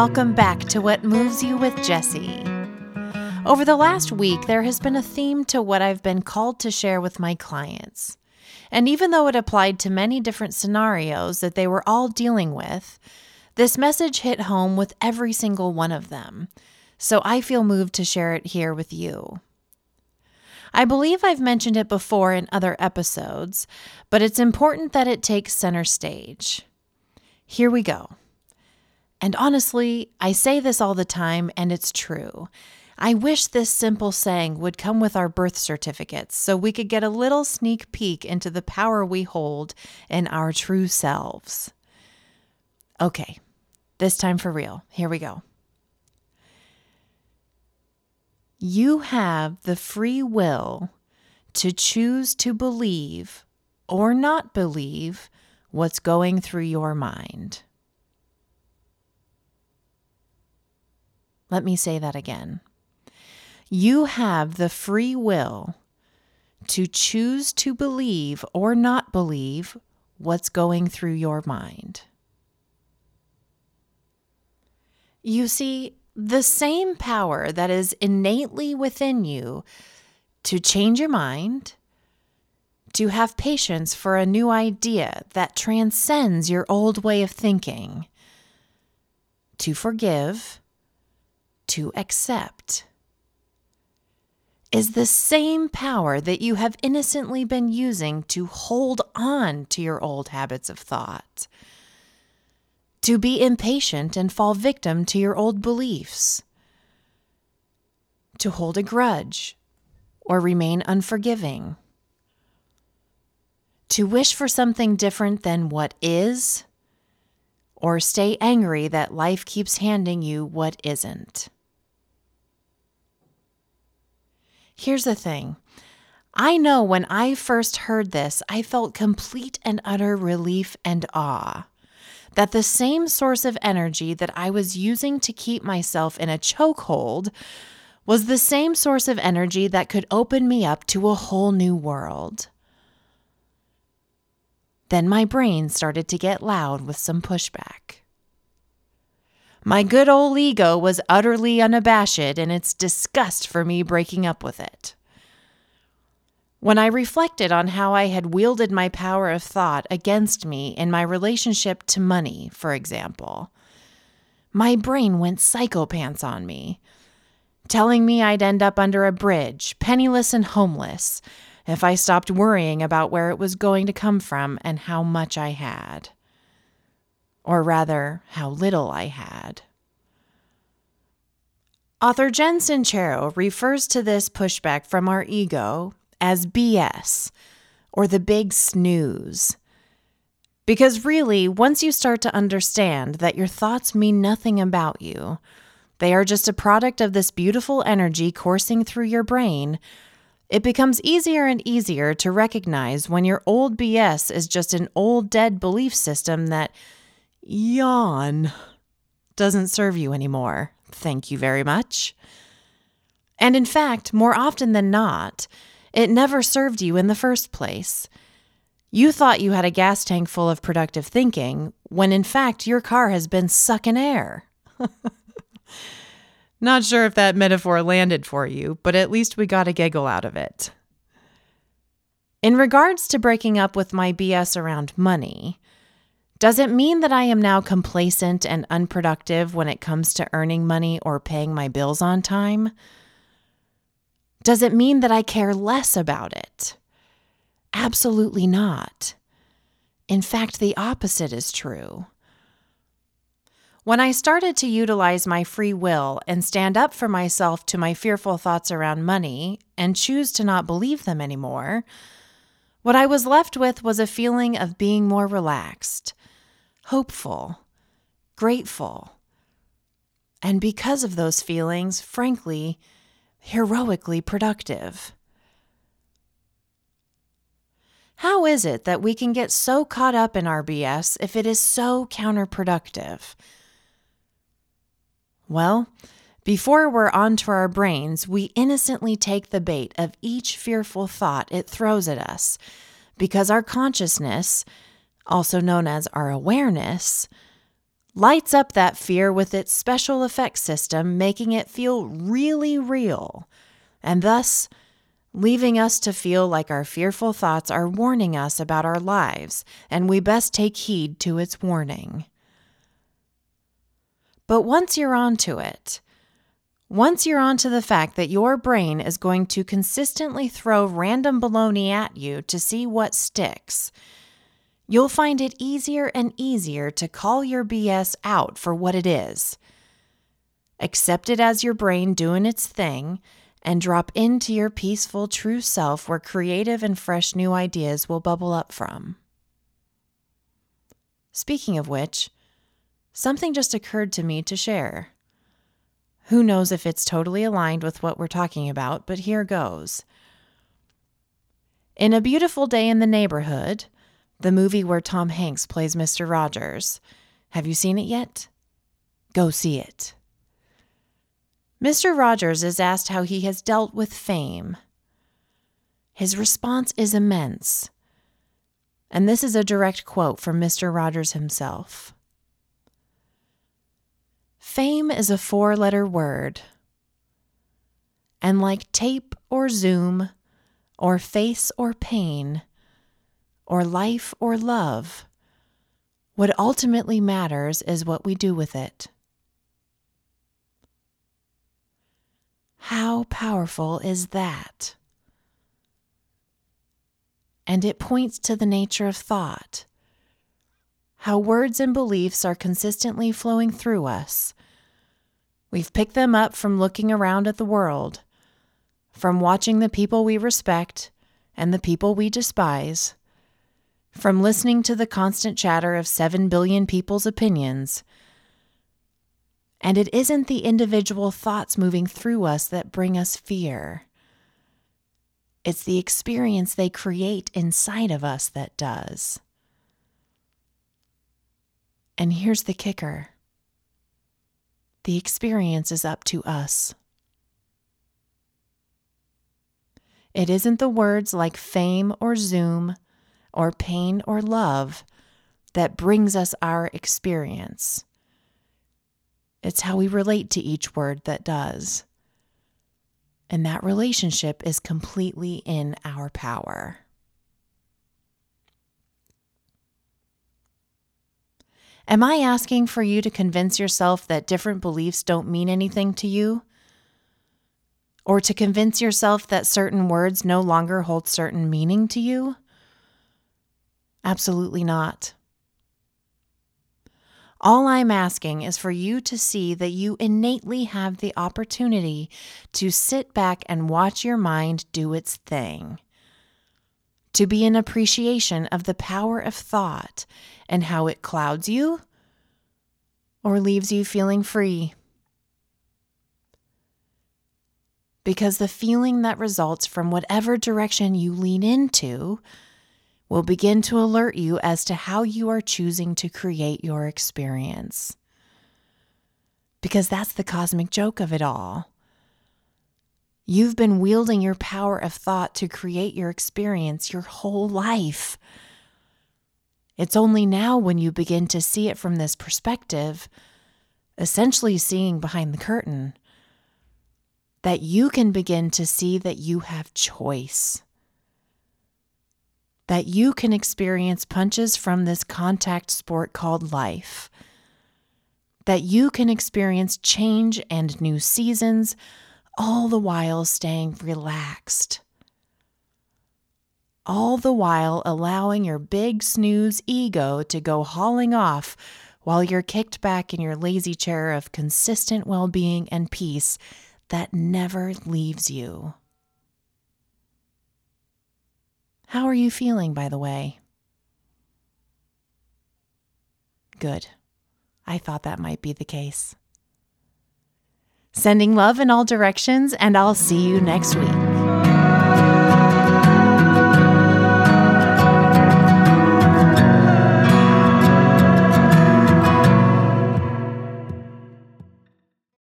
welcome back to What Moves You with Jesse. Over the last week, there has been a theme to what I've been called to share with my clients. And even though it applied to many different scenarios that they were all dealing with, this message hit home with every single one of them. So I feel moved to share it here with you. I believe I've mentioned it before in other episodes, but it's important that it takes center stage. Here we go. And honestly, I say this all the time, and it's true. I wish this simple saying would come with our birth certificates so we could get a little sneak peek into the power we hold in our true selves. Okay, this time for real. Here we go. You have the free will to choose to believe or not believe what's going through your mind. Let me say that again. You have the free will to choose to believe or not believe what's going through your mind. You see, the same power that is innately within you to change your mind, to have patience for a new idea that transcends your old way of thinking, to forgive, to accept is the same power that you have innocently been using to hold on to your old habits of thought, to be impatient and fall victim to your old beliefs, to hold a grudge or remain unforgiving, to wish for something different than what is, or stay angry that life keeps handing you what isn't. Here's the thing I know when I first heard this, I felt complete and utter relief and awe. That the same source of energy that I was using to keep myself in a chokehold was the same source of energy that could open me up to a whole new world. Then my brain started to get loud with some pushback. My good old ego was utterly unabashed in its disgust for me breaking up with it. When I reflected on how I had wielded my power of thought against me in my relationship to money, for example, my brain went psychopants on me, telling me I'd end up under a bridge, penniless and homeless, if I stopped worrying about where it was going to come from and how much I had or rather, how little I had. Author Jen Sincero refers to this pushback from our ego as BS, or the big snooze. Because really, once you start to understand that your thoughts mean nothing about you, they are just a product of this beautiful energy coursing through your brain, it becomes easier and easier to recognize when your old BS is just an old dead belief system that yawn doesn't serve you anymore. Thank you very much. And in fact, more often than not, it never served you in the first place. You thought you had a gas tank full of productive thinking, when in fact your car has been sucking air. Not sure if that metaphor landed for you, but at least we got a giggle out of it. In regards to breaking up with my BS around money, does it mean that I am now complacent and unproductive when it comes to earning money or paying my bills on time? Does it mean that I care less about it? Absolutely not. In fact, the opposite is true. When I started to utilize my free will and stand up for myself to my fearful thoughts around money and choose to not believe them anymore, what I was left with was a feeling of being more relaxed, hopeful, grateful. And because of those feelings, frankly, heroically productive. How is it that we can get so caught up in our BS if it is so counterproductive? Well, before we're onto our brains, we innocently take the bait of each fearful thought it throws at us because our consciousness also known as our awareness, lights up that fear with its special effects system, making it feel really real, and thus leaving us to feel like our fearful thoughts are warning us about our lives, and we best take heed to its warning. But once you're onto it, once you're onto the fact that your brain is going to consistently throw random baloney at you to see what sticks, you'll find it easier and easier to call your BS out for what it is. Accept it as your brain doing its thing and drop into your peaceful, true self where creative and fresh new ideas will bubble up from. Speaking of which, something just occurred to me to share. Who knows if it's totally aligned with what we're talking about, but here goes. In A Beautiful Day in the Neighborhood, the movie where Tom Hanks plays Mr. Rogers, have you seen it yet? Go see it. Mr. Rogers is asked how he has dealt with fame. His response is immense. And this is a direct quote from Mr. Rogers himself Fame is a four letter word. And like tape or zoom, or face or pain, or life or love, what ultimately matters is what we do with it. How powerful is that? And it points to the nature of thought. How words and beliefs are consistently flowing through us. We've picked them up from looking around at the world, from watching the people we respect and the people we despise, from listening to the constant chatter of 7 billion people's opinions and it isn't the individual thoughts moving through us that bring us fear. It's the experience they create inside of us that does. And here's the kicker the experience is up to us. It isn't the words like fame or zoom or pain or love that brings us our experience. It's how we relate to each word that does. And that relationship is completely in our power. Am I asking for you to convince yourself that different beliefs don't mean anything to you? Or to convince yourself that certain words no longer hold certain meaning to you? Absolutely not. All I'm asking is for you to see that you innately have the opportunity to sit back and watch your mind do its thing. To be an appreciation of the power of thought and how it clouds you or leaves you feeling free. Because the feeling that results from whatever direction you lean into will begin to alert you as to how you are choosing to create your experience. Because that's the cosmic joke of it all. You've been wielding your power of thought to create your experience your whole life. It's only now when you begin to see it from this perspective, essentially seeing behind the curtain, that you can begin to see that you have choice that you can experience punches from this contact sport called life. That you can experience change and new seasons, all the while staying relaxed. All the while allowing your big snooze ego to go hauling off while you're kicked back in your lazy chair of consistent well being and peace that never leaves you. How are you feeling, by the way? Good. I thought that might be the case. Sending love in all directions, and I'll see you next week.